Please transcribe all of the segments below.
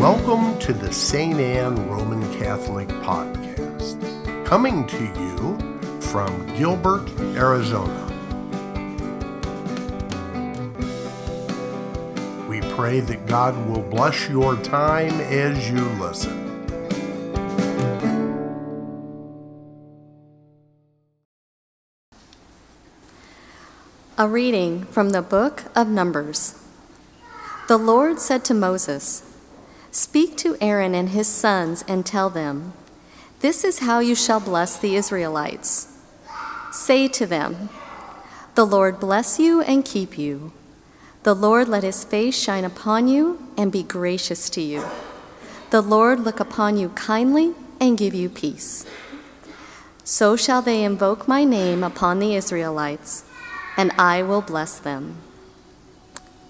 Welcome to the St. Anne Roman Catholic Podcast, coming to you from Gilbert, Arizona. We pray that God will bless your time as you listen. A reading from the book of Numbers. The Lord said to Moses, Speak to Aaron and his sons and tell them, This is how you shall bless the Israelites. Say to them, The Lord bless you and keep you. The Lord let his face shine upon you and be gracious to you. The Lord look upon you kindly and give you peace. So shall they invoke my name upon the Israelites and I will bless them.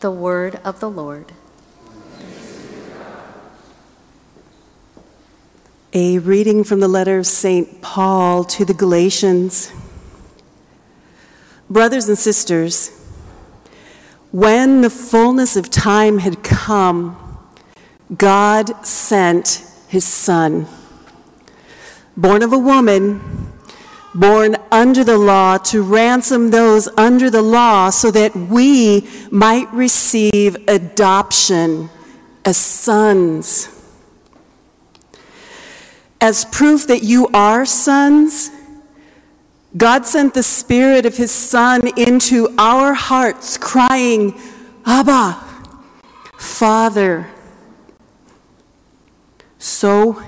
The word of the Lord. A reading from the letter of St. Paul to the Galatians. Brothers and sisters, when the fullness of time had come, God sent his Son, born of a woman born under the law to ransom those under the law so that we might receive adoption as sons. As proof that you are sons, God sent the Spirit of His Son into our hearts, crying, Abba, Father. So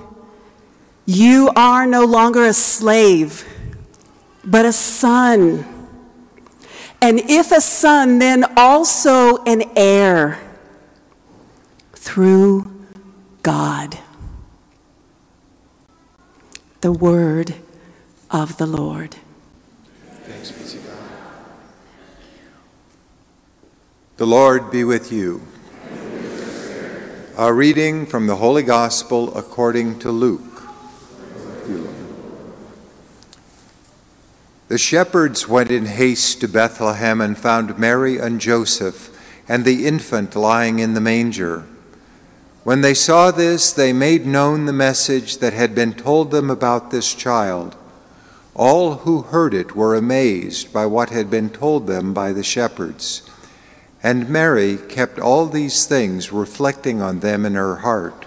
you are no longer a slave but a son. And if a son, then also an heir through God. The word of the Lord. Thanks be to God. The Lord be with you. A reading from the Holy Gospel according to Luke. The shepherds went in haste to Bethlehem and found Mary and Joseph and the infant lying in the manger. When they saw this, they made known the message that had been told them about this child. All who heard it were amazed by what had been told them by the shepherds. And Mary kept all these things, reflecting on them in her heart.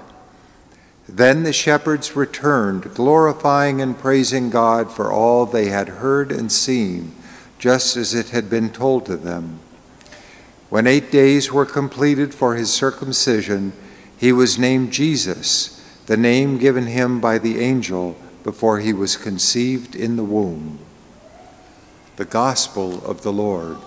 Then the shepherds returned, glorifying and praising God for all they had heard and seen, just as it had been told to them. When eight days were completed for his circumcision, he was named Jesus, the name given him by the angel before he was conceived in the womb. The Gospel of the Lord.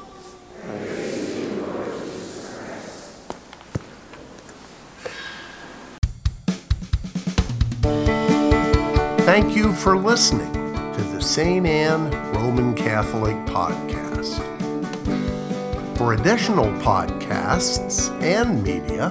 Thank you for listening to the St. Anne Roman Catholic Podcast. For additional podcasts and media,